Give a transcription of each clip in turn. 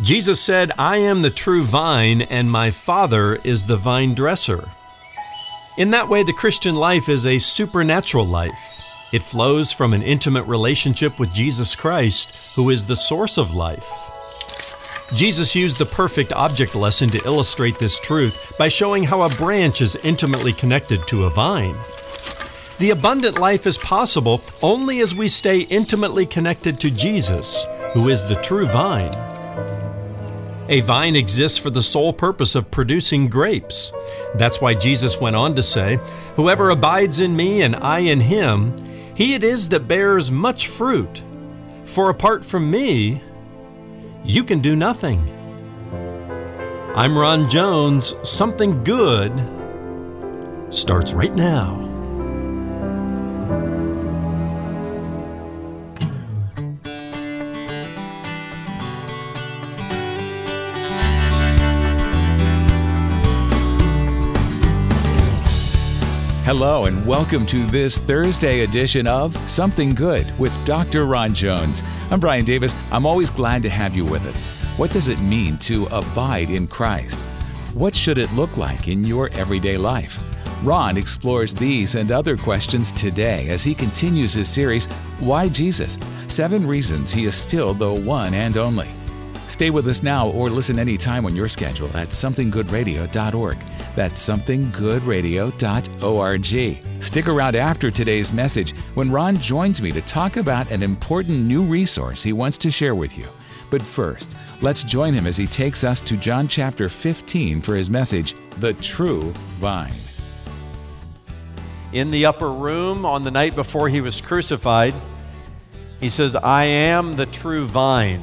Jesus said, I am the true vine, and my Father is the vine dresser. In that way, the Christian life is a supernatural life. It flows from an intimate relationship with Jesus Christ, who is the source of life. Jesus used the perfect object lesson to illustrate this truth by showing how a branch is intimately connected to a vine. The abundant life is possible only as we stay intimately connected to Jesus, who is the true vine. A vine exists for the sole purpose of producing grapes. That's why Jesus went on to say, Whoever abides in me and I in him, he it is that bears much fruit. For apart from me, you can do nothing. I'm Ron Jones. Something good starts right now. Hello, and welcome to this Thursday edition of Something Good with Dr. Ron Jones. I'm Brian Davis. I'm always glad to have you with us. What does it mean to abide in Christ? What should it look like in your everyday life? Ron explores these and other questions today as he continues his series, Why Jesus? Seven Reasons He is Still the One and Only. Stay with us now or listen anytime on your schedule at somethinggoodradio.org. That's somethinggoodradio.org. Stick around after today's message when Ron joins me to talk about an important new resource he wants to share with you. But first, let's join him as he takes us to John chapter 15 for his message, The True Vine. In the upper room on the night before he was crucified, he says, I am the true vine,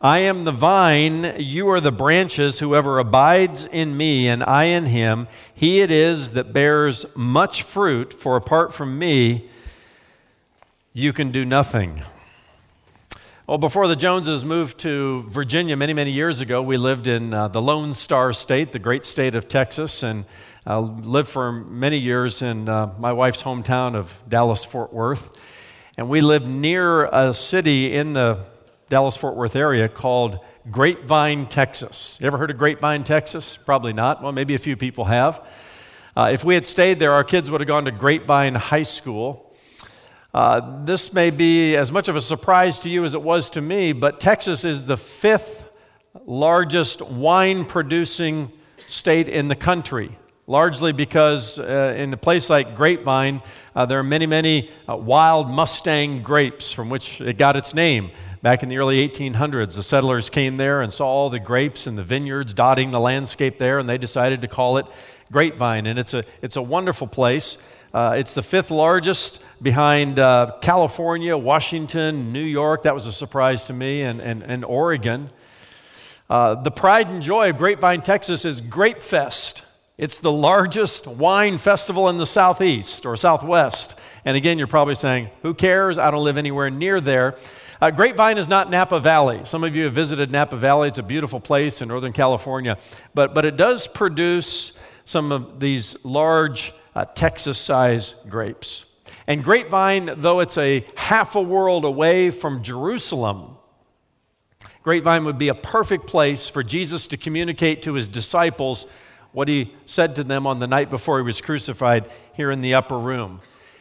I am the vine, you are the branches. Whoever abides in me and I in him, he it is that bears much fruit, for apart from me, you can do nothing. Well, before the Joneses moved to Virginia many, many years ago, we lived in uh, the Lone Star State, the great state of Texas, and uh, lived for many years in uh, my wife's hometown of Dallas, Fort Worth. And we lived near a city in the Dallas Fort Worth area called Grapevine, Texas. You ever heard of Grapevine, Texas? Probably not. Well, maybe a few people have. Uh, if we had stayed there, our kids would have gone to Grapevine High School. Uh, this may be as much of a surprise to you as it was to me, but Texas is the fifth largest wine producing state in the country largely because uh, in a place like Grapevine, uh, there are many, many uh, wild Mustang grapes from which it got its name. Back in the early 1800s, the settlers came there and saw all the grapes and the vineyards dotting the landscape there, and they decided to call it Grapevine. And it's a, it's a wonderful place. Uh, it's the fifth largest behind uh, California, Washington, New York. That was a surprise to me, and, and, and Oregon. Uh, the pride and joy of Grapevine, Texas is Grape Fest. It's the largest wine festival in the southeast or southwest. And again, you're probably saying, who cares? I don't live anywhere near there. Uh, Grapevine is not Napa Valley. Some of you have visited Napa Valley. It's a beautiful place in Northern California. But, but it does produce some of these large uh, Texas sized grapes. And Grapevine, though it's a half a world away from Jerusalem, Grapevine would be a perfect place for Jesus to communicate to his disciples what he said to them on the night before he was crucified here in the upper room.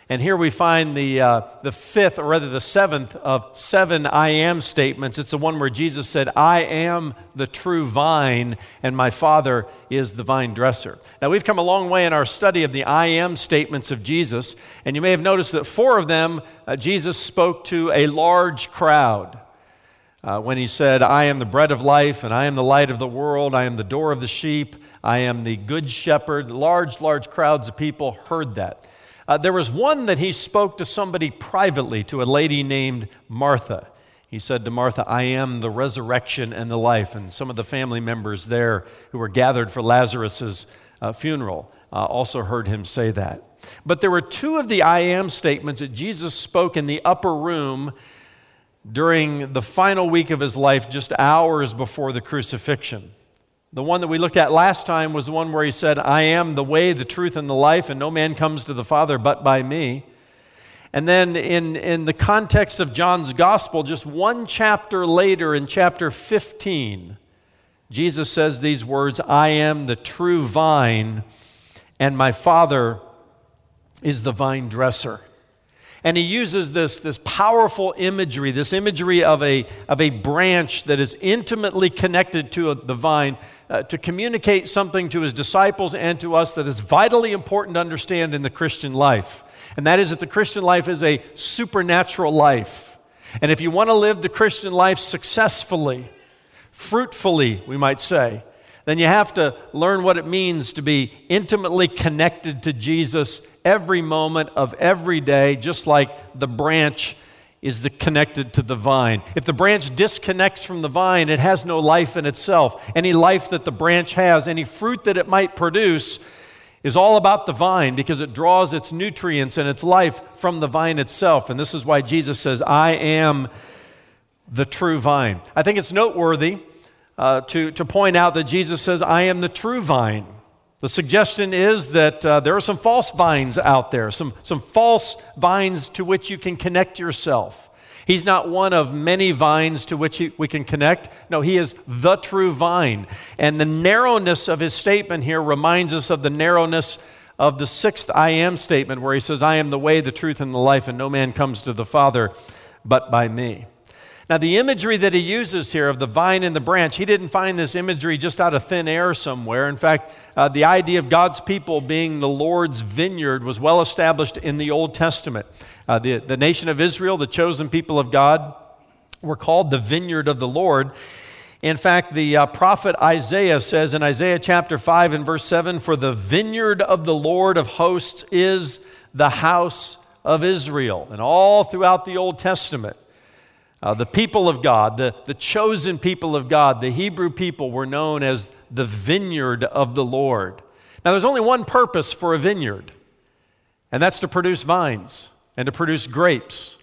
And here we find the, uh, the fifth, or rather the seventh of seven I am statements. It's the one where Jesus said, I am the true vine, and my Father is the vine dresser. Now, we've come a long way in our study of the I am statements of Jesus, and you may have noticed that four of them, uh, Jesus spoke to a large crowd. Uh, when he said, I am the bread of life, and I am the light of the world, I am the door of the sheep, I am the good shepherd, large, large crowds of people heard that. Uh, there was one that he spoke to somebody privately, to a lady named Martha. He said to Martha, I am the resurrection and the life. And some of the family members there who were gathered for Lazarus' uh, funeral uh, also heard him say that. But there were two of the I am statements that Jesus spoke in the upper room during the final week of his life, just hours before the crucifixion. The one that we looked at last time was the one where he said, I am the way, the truth, and the life, and no man comes to the Father but by me. And then, in, in the context of John's gospel, just one chapter later, in chapter 15, Jesus says these words I am the true vine, and my Father is the vine dresser. And he uses this, this powerful imagery, this imagery of a, of a branch that is intimately connected to a, the vine, uh, to communicate something to his disciples and to us that is vitally important to understand in the Christian life. And that is that the Christian life is a supernatural life. And if you want to live the Christian life successfully, fruitfully, we might say, then you have to learn what it means to be intimately connected to Jesus every moment of every day, just like the branch is the connected to the vine. If the branch disconnects from the vine, it has no life in itself. Any life that the branch has, any fruit that it might produce, is all about the vine because it draws its nutrients and its life from the vine itself. And this is why Jesus says, I am the true vine. I think it's noteworthy uh, to, to point out that Jesus says, I am the true vine. The suggestion is that uh, there are some false vines out there, some, some false vines to which you can connect yourself. He's not one of many vines to which he, we can connect. No, he is the true vine. And the narrowness of his statement here reminds us of the narrowness of the sixth I am statement, where he says, I am the way, the truth, and the life, and no man comes to the Father but by me. Now, the imagery that he uses here of the vine and the branch, he didn't find this imagery just out of thin air somewhere. In fact, uh, the idea of God's people being the Lord's vineyard was well established in the Old Testament. Uh, the, the nation of Israel, the chosen people of God, were called the vineyard of the Lord. In fact, the uh, prophet Isaiah says in Isaiah chapter 5 and verse 7 For the vineyard of the Lord of hosts is the house of Israel. And all throughout the Old Testament, uh, the people of God, the, the chosen people of God, the Hebrew people were known as the vineyard of the Lord. Now, there's only one purpose for a vineyard, and that's to produce vines and to produce grapes.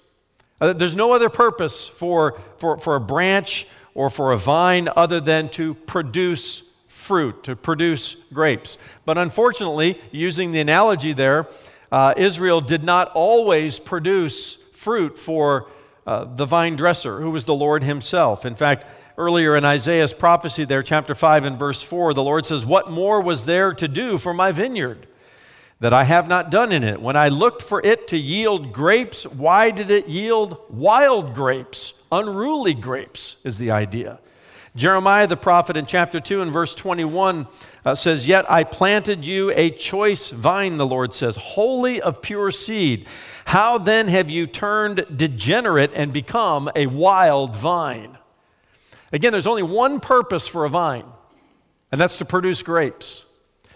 Uh, there's no other purpose for, for, for a branch or for a vine other than to produce fruit, to produce grapes. But unfortunately, using the analogy there, uh, Israel did not always produce fruit for uh, the vine dresser, who was the Lord himself. In fact, earlier in Isaiah's prophecy, there, chapter 5 and verse 4, the Lord says, What more was there to do for my vineyard that I have not done in it? When I looked for it to yield grapes, why did it yield wild grapes? Unruly grapes is the idea. Jeremiah the prophet in chapter 2 and verse 21 uh, says, Yet I planted you a choice vine, the Lord says, wholly of pure seed. How then have you turned degenerate and become a wild vine? Again, there's only one purpose for a vine, and that's to produce grapes.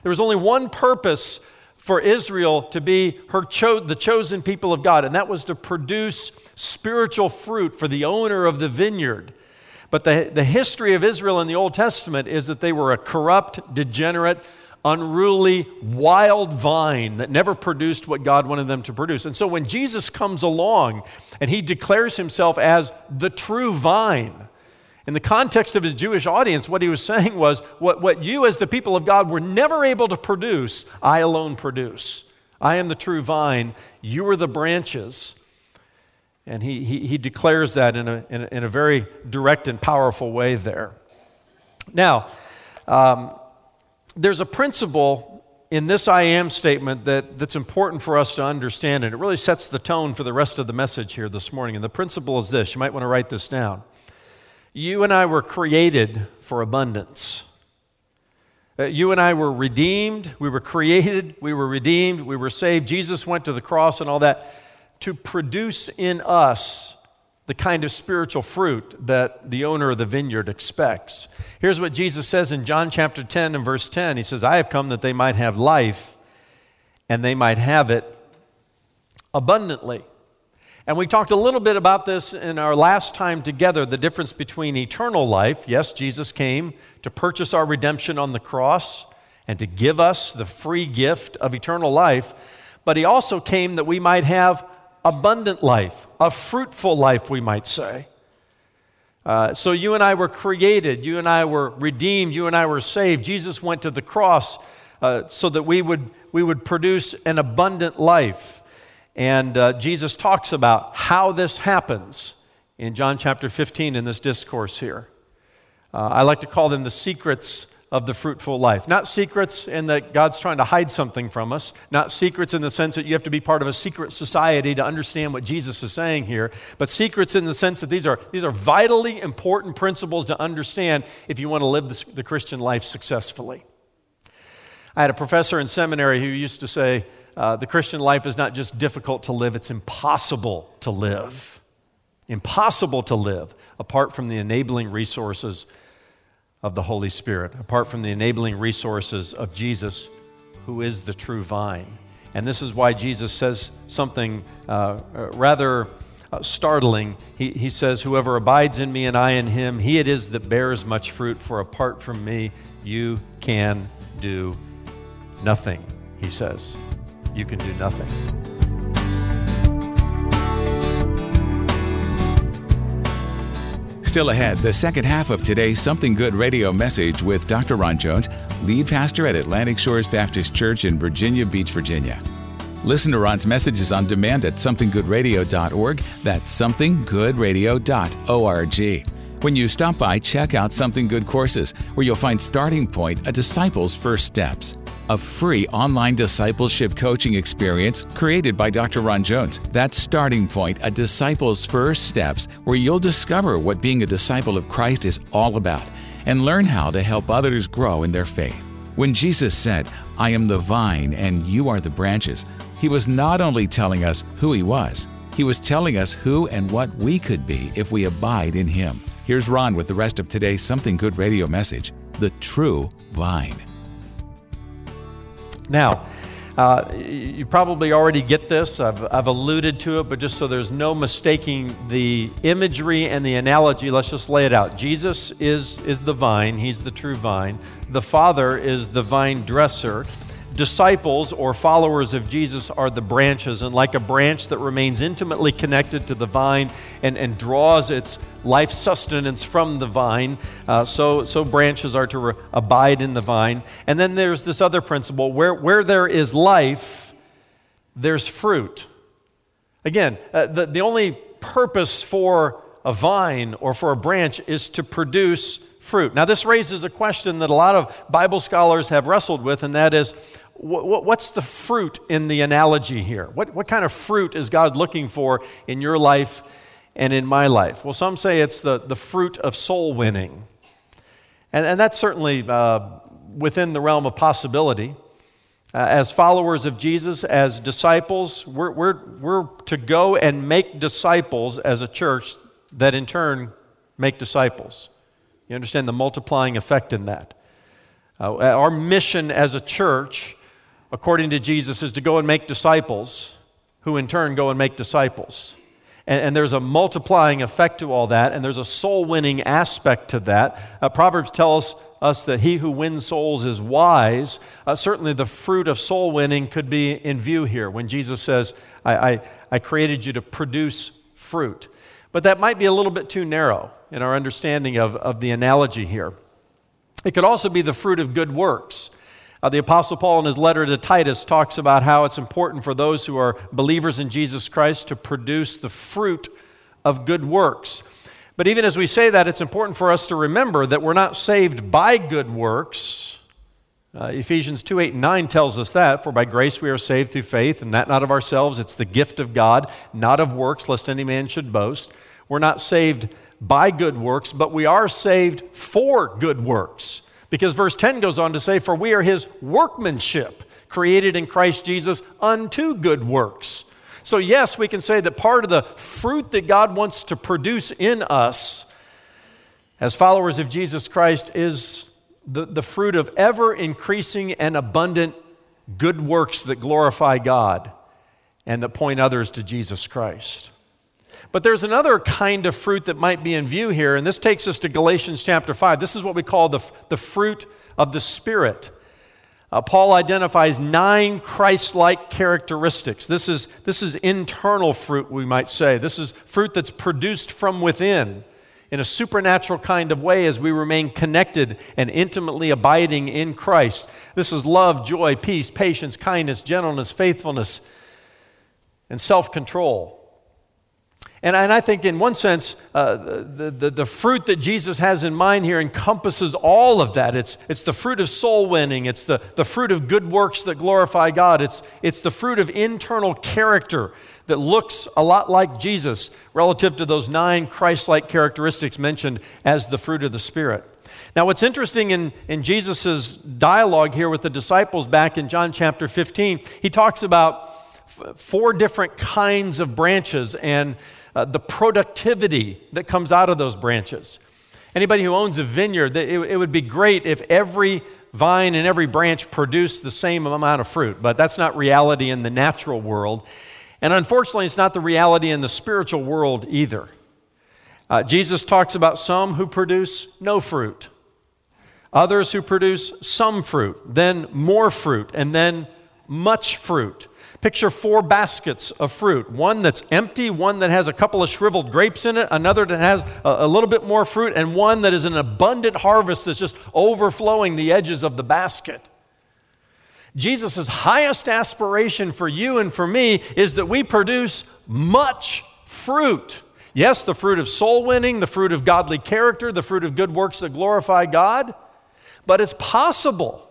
There was only one purpose for Israel to be her cho- the chosen people of God, and that was to produce spiritual fruit for the owner of the vineyard. But the, the history of Israel in the Old Testament is that they were a corrupt, degenerate, unruly, wild vine that never produced what God wanted them to produce. And so when Jesus comes along and he declares himself as the true vine, in the context of his Jewish audience, what he was saying was, what, what you as the people of God were never able to produce, I alone produce. I am the true vine, you are the branches. And he, he, he declares that in a, in a, in, a, very direct and powerful way there. Now, um, there's a principle in this I am statement that, that's important for us to understand, and it really sets the tone for the rest of the message here this morning. And the principle is this you might want to write this down. You and I were created for abundance. Uh, you and I were redeemed, we were created, we were redeemed, we were saved. Jesus went to the cross and all that to produce in us the kind of spiritual fruit that the owner of the vineyard expects. Here's what Jesus says in John chapter 10 and verse 10. He says, I have come that they might have life and they might have it abundantly. And we talked a little bit about this in our last time together the difference between eternal life. Yes, Jesus came to purchase our redemption on the cross and to give us the free gift of eternal life, but He also came that we might have abundant life, a fruitful life, we might say. Uh, so you and I were created, you and I were redeemed, you and I were saved. Jesus went to the cross uh, so that we would, we would produce an abundant life. And uh, Jesus talks about how this happens in John chapter 15 in this discourse here. Uh, I like to call them the secrets of the fruitful life. Not secrets in that God's trying to hide something from us, not secrets in the sense that you have to be part of a secret society to understand what Jesus is saying here, but secrets in the sense that these are, these are vitally important principles to understand if you want to live the, the Christian life successfully. I had a professor in seminary who used to say, uh, the Christian life is not just difficult to live, it's impossible to live. Impossible to live apart from the enabling resources of the Holy Spirit, apart from the enabling resources of Jesus, who is the true vine. And this is why Jesus says something uh, uh, rather uh, startling. He, he says, Whoever abides in me and I in him, he it is that bears much fruit, for apart from me, you can do nothing, he says. You can do nothing. Still ahead, the second half of today's Something Good radio message with Dr. Ron Jones, lead pastor at Atlantic Shores Baptist Church in Virginia Beach, Virginia. Listen to Ron's messages on demand at somethinggoodradio.org. That's somethinggoodradio.org. When you stop by, check out Something Good courses, where you'll find Starting Point, a disciple's first steps a free online discipleship coaching experience created by Dr. Ron Jones. That's Starting Point, a disciple's first steps, where you'll discover what being a disciple of Christ is all about and learn how to help others grow in their faith. When Jesus said, I am the vine and you are the branches, he was not only telling us who he was, he was telling us who and what we could be if we abide in him. Here's Ron with the rest of today's Something Good radio message The True Vine. Now, uh, you probably already get this. I've, I've alluded to it, but just so there's no mistaking the imagery and the analogy, let's just lay it out. Jesus is, is the vine, He's the true vine. The Father is the vine dresser disciples or followers of Jesus are the branches, and like a branch that remains intimately connected to the vine and, and draws its life sustenance from the vine, uh, so, so branches are to re- abide in the vine. And then there's this other principle where, where there is life, there's fruit. Again, uh, the, the only purpose for a vine or for a branch is to produce fruit. Now, this raises a question that a lot of Bible scholars have wrestled with, and that is what's the fruit in the analogy here? What, what kind of fruit is God looking for in your life and in my life? Well, some say it's the, the fruit of soul winning. And, and that's certainly uh, within the realm of possibility. Uh, as followers of Jesus, as disciples, we're, we're, we're to go and make disciples as a church that in turn make disciples. You understand the multiplying effect in that. Uh, our mission as a church according to Jesus, is to go and make disciples, who in turn go and make disciples. And, and there's a multiplying effect to all that, and there's a soul winning aspect to that. Uh, Proverbs tells us that he who wins souls is wise. Uh, certainly, the fruit of soul winning could be in view here when Jesus says, I, I, I created you to produce fruit. But that might be a little bit too narrow in our understanding of, of the analogy here. It could also be the fruit of good works. Uh, the Apostle Paul, in his letter to Titus, talks about how it's important for those who are believers in Jesus Christ to produce the fruit of good works. But even as we say that, it's important for us to remember that we're not saved by good works. Uh, Ephesians 2 8 and 9 tells us that, for by grace we are saved through faith, and that not of ourselves, it's the gift of God, not of works, lest any man should boast. We're not saved by good works, but we are saved for good works. Because verse 10 goes on to say, For we are his workmanship, created in Christ Jesus unto good works. So, yes, we can say that part of the fruit that God wants to produce in us as followers of Jesus Christ is the, the fruit of ever increasing and abundant good works that glorify God and that point others to Jesus Christ. But there's another kind of fruit that might be in view here, and this takes us to Galatians chapter 5. This is what we call the, the fruit of the Spirit. Uh, Paul identifies nine Christ like characteristics. This is, this is internal fruit, we might say. This is fruit that's produced from within in a supernatural kind of way as we remain connected and intimately abiding in Christ. This is love, joy, peace, patience, kindness, gentleness, faithfulness, and self control. And, and I think, in one sense, uh, the, the, the, fruit that Jesus has in mind here encompasses all of that. It's, it's the fruit of soul winning, it's the, the fruit of good works that glorify God, it's, it's the fruit of internal character that looks a lot like Jesus relative to those nine Christ like characteristics mentioned as the fruit of the Spirit. Now, what's interesting in, in Jesus' dialogue here with the disciples back in John chapter 15, he talks about f- four different kinds of branches and uh, the productivity that comes out of those branches. Anybody who owns a vineyard, it, it would be great if every vine and every branch produced the same amount of fruit, but that's not reality in the natural world. And unfortunately, it's not the reality in the spiritual world either. Uh, Jesus talks about some who produce no fruit, others who produce some fruit, then more fruit, and then much fruit. Picture four baskets of fruit one that's empty, one that has a couple of shriveled grapes in it, another that has a, little bit more fruit, and one that is an abundant harvest that's just overflowing the edges of the basket. Jesus' highest aspiration for you and for me is that we produce much fruit. Yes, the fruit of soul winning, the fruit of godly character, the fruit of good works that glorify God, but it's possible.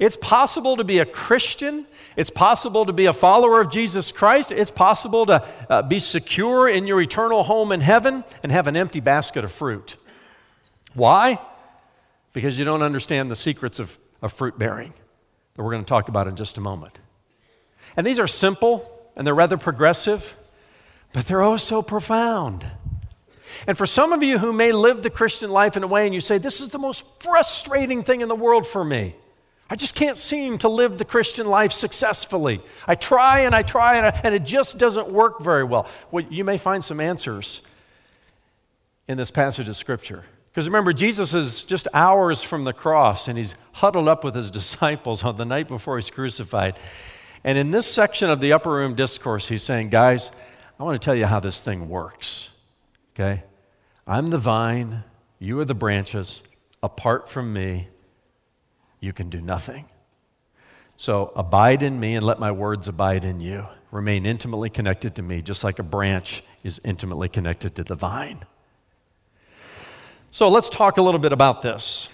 It's possible to be a Christian it's possible to be a follower of Jesus Christ. It's possible to uh, be secure in your eternal home in heaven and have an empty basket of fruit. Why? Because you don't understand the secrets of, of fruit bearing that we're going to talk about in just a moment. And these are simple and they're rather progressive, but they're oh so profound. And for some of you who may live the Christian life in a way and you say, This is the most frustrating thing in the world for me. I just can't seem to live the Christian life successfully. I try and I try and, I, and it just doesn't work very well. Well, you may find some answers in this passage of Scripture. Because remember, Jesus is just hours from the cross and he's huddled up with his disciples on the night before he's crucified. And in this section of the upper room discourse, he's saying, Guys, I want to tell you how this thing works. Okay? I'm the vine, you are the branches. Apart from me, you can do nothing. So abide in me and let my words abide in you. Remain intimately connected to me, just like a branch is intimately connected to the vine. So let's talk a little bit about this.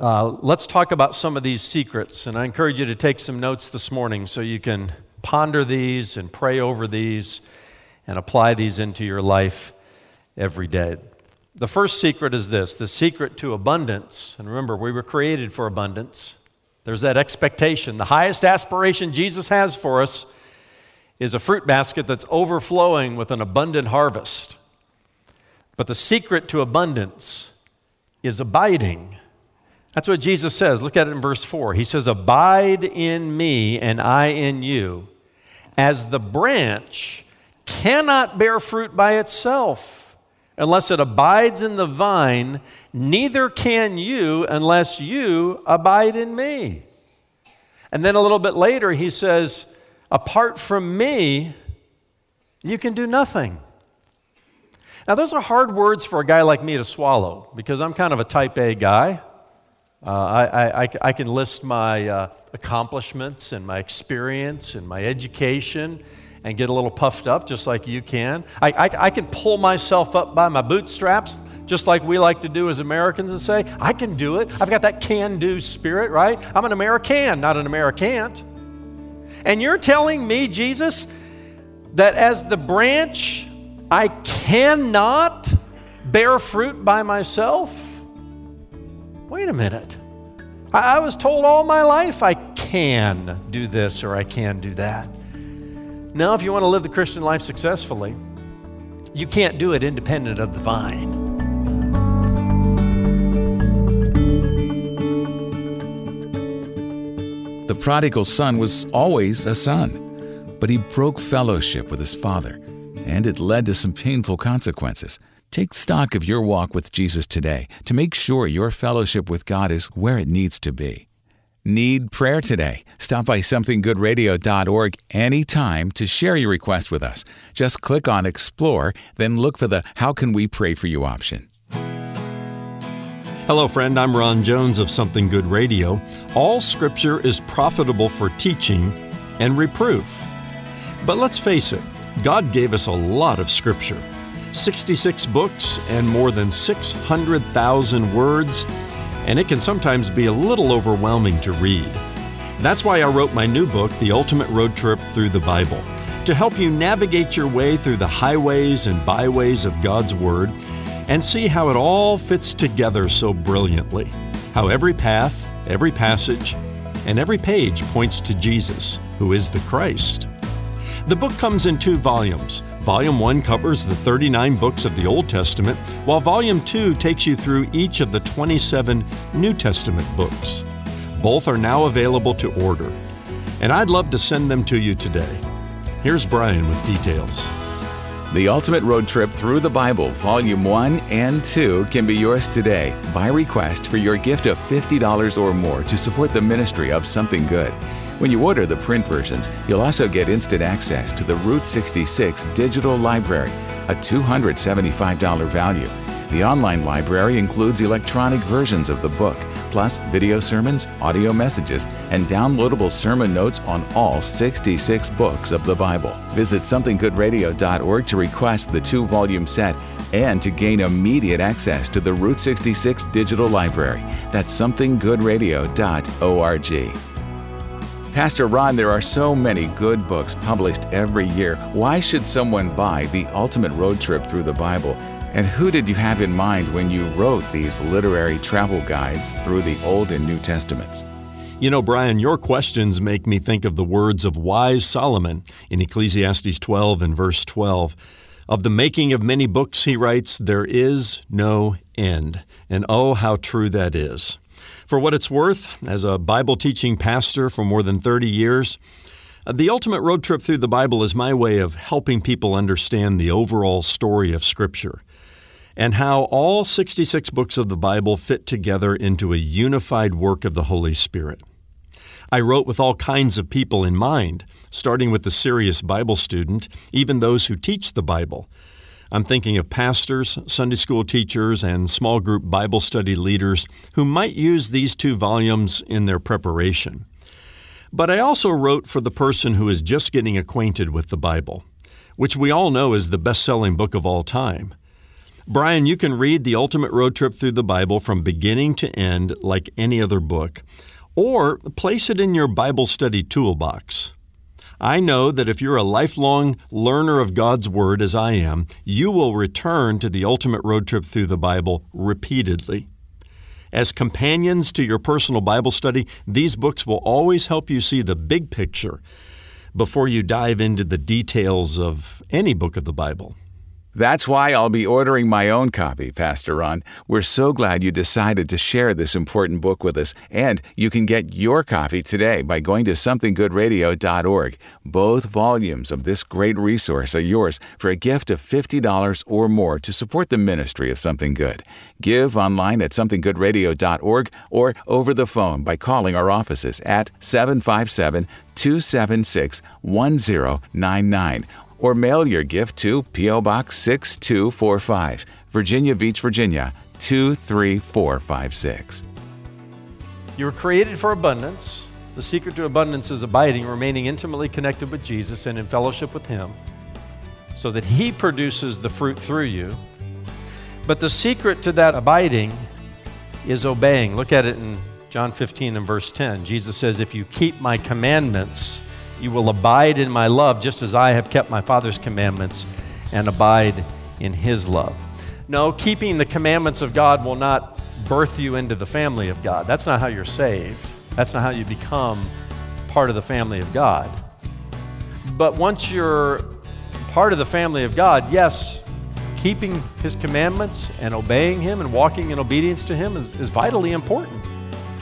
Uh, let's talk about some of these secrets. And I encourage you to take some notes this morning so you can ponder these and pray over these and apply these into your life every day. The first secret is this the secret to abundance. And remember, we were created for abundance. There's that expectation. The highest aspiration Jesus has for us is a fruit basket that's overflowing with an abundant harvest. But the secret to abundance is abiding. That's what Jesus says. Look at it in verse 4. He says, Abide in me and I in you, as the branch cannot bear fruit by itself unless it abides in the vine, neither can you unless you abide in me. And then a little bit later, he says, Apart from me, you can do nothing. Now, those are hard words for a guy like me to swallow because I'm kind of a type A guy. Uh, I, I, I, can list my uh, accomplishments and my experience and my education and get a little puffed up just like you can. I, I, I, can pull myself up by my bootstraps just like we like to do as Americans and say, I can do it. I've got that can do spirit, right? I'm an American, not an Americant. And you're telling me, Jesus, that as the branch, I cannot bear fruit by myself? Wait a minute. I, I was told all my life I can do this or I can do that. Now, if you want to live the Christian life successfully, you can't do it independent of the vine. The prodigal son was always a son, but he broke fellowship with his father and it led to some painful consequences. Take stock of your walk with Jesus today to make sure your fellowship with God is where it needs to be. Need prayer today? Stop by somethinggoodradio.org anytime to share your request with us. Just click on Explore, then look for the How Can We Pray For You option. Hello, friend. I'm Ron Jones of Something Good Radio. All scripture is profitable for teaching and reproof. But let's face it, God gave us a lot of scripture 66 books and more than 600,000 words, and it can sometimes be a little overwhelming to read. That's why I wrote my new book, The Ultimate Road Trip Through the Bible, to help you navigate your way through the highways and byways of God's Word and see how it all fits together so brilliantly. How every path, every passage, and every page points to Jesus, who is the Christ. The book comes in two volumes. Volume 1 covers the 39 books of the Old Testament, while Volume 2 takes you through each of the 27 New Testament books. Both are now available to order, and I'd love to send them to you today. Here's Brian with details. The Ultimate Road Trip Through the Bible, Volume 1 and 2, can be yours today by request for your gift of $50 or more to support the ministry of Something Good. When you order the print versions, you'll also get instant access to the Route 66 Digital Library, a $275 value. The online library includes electronic versions of the book, plus video sermons, audio messages, and downloadable sermon notes on all 66 books of the Bible. Visit somethinggoodradio.org to request the two volume set and to gain immediate access to the Route 66 digital library. That's somethinggoodradio.org. Pastor Ron, there are so many good books published every year. Why should someone buy The Ultimate Road Trip Through the Bible? And who did you have in mind when you wrote these literary travel guides through the Old and New Testaments? You know, Brian, your questions make me think of the words of wise Solomon in Ecclesiastes 12 and verse 12. Of the making of many books, he writes, there is no end. And oh, how true that is. For what it's worth, as a Bible teaching pastor for more than 30 years, uh, the ultimate road trip through the Bible is my way of helping people understand the overall story of Scripture and how all 66 books of the Bible fit together into a unified work of the Holy Spirit. I wrote with all kinds of people in mind, starting with the serious Bible student, even those who teach the Bible. I'm thinking of pastors, Sunday school teachers, and small group Bible study leaders who might use these two volumes in their preparation. But I also wrote for the person who is just getting acquainted with the Bible, which we all know is the best selling book of all time. Brian, you can read The Ultimate Road Trip Through the Bible from beginning to end like any other book, or place it in your Bible study toolbox. I know that if you're a lifelong learner of God's Word, as I am, you will return to the ultimate road trip through the Bible repeatedly. As companions to your personal Bible study, these books will always help you see the big picture before you dive into the details of any book of the Bible. That's why I'll be ordering my own copy, Pastor Ron. We're so glad you decided to share this important book with us, and you can get your copy today by going to somethinggoodradio.org. Both volumes of this great resource are yours for a gift of $50 or more to support the ministry of Something Good. Give online at somethinggoodradio.org or over the phone by calling our offices at 757 276 1099 or mail your gift to P.O. Box 6245, Virginia Beach, Virginia 23456. You were created for abundance. The secret to abundance is abiding, remaining intimately connected with Jesus and in fellowship with Him, so that He produces the fruit through you. But the secret to that abiding is obeying. Look at it in John 15 and verse 10. Jesus says, If you keep my commandments, you will abide in my love, just as I have kept my Father's commandments and abide in his love. No, keeping the commandments of God will not birth you into the family of God. That's not how you're saved. That's not how you become part of the family of God. But once you're part of the family of God, yes, keeping his commandments and obeying him and walking in obedience to him is, is vitally important.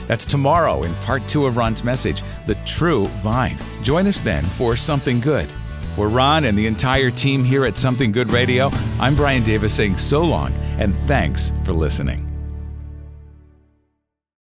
That's tomorrow in part two of Ron's message, The True Vine. Join us then for Something Good. For Ron and the entire team here at Something Good Radio, I'm Brian Davis saying so long and thanks for listening.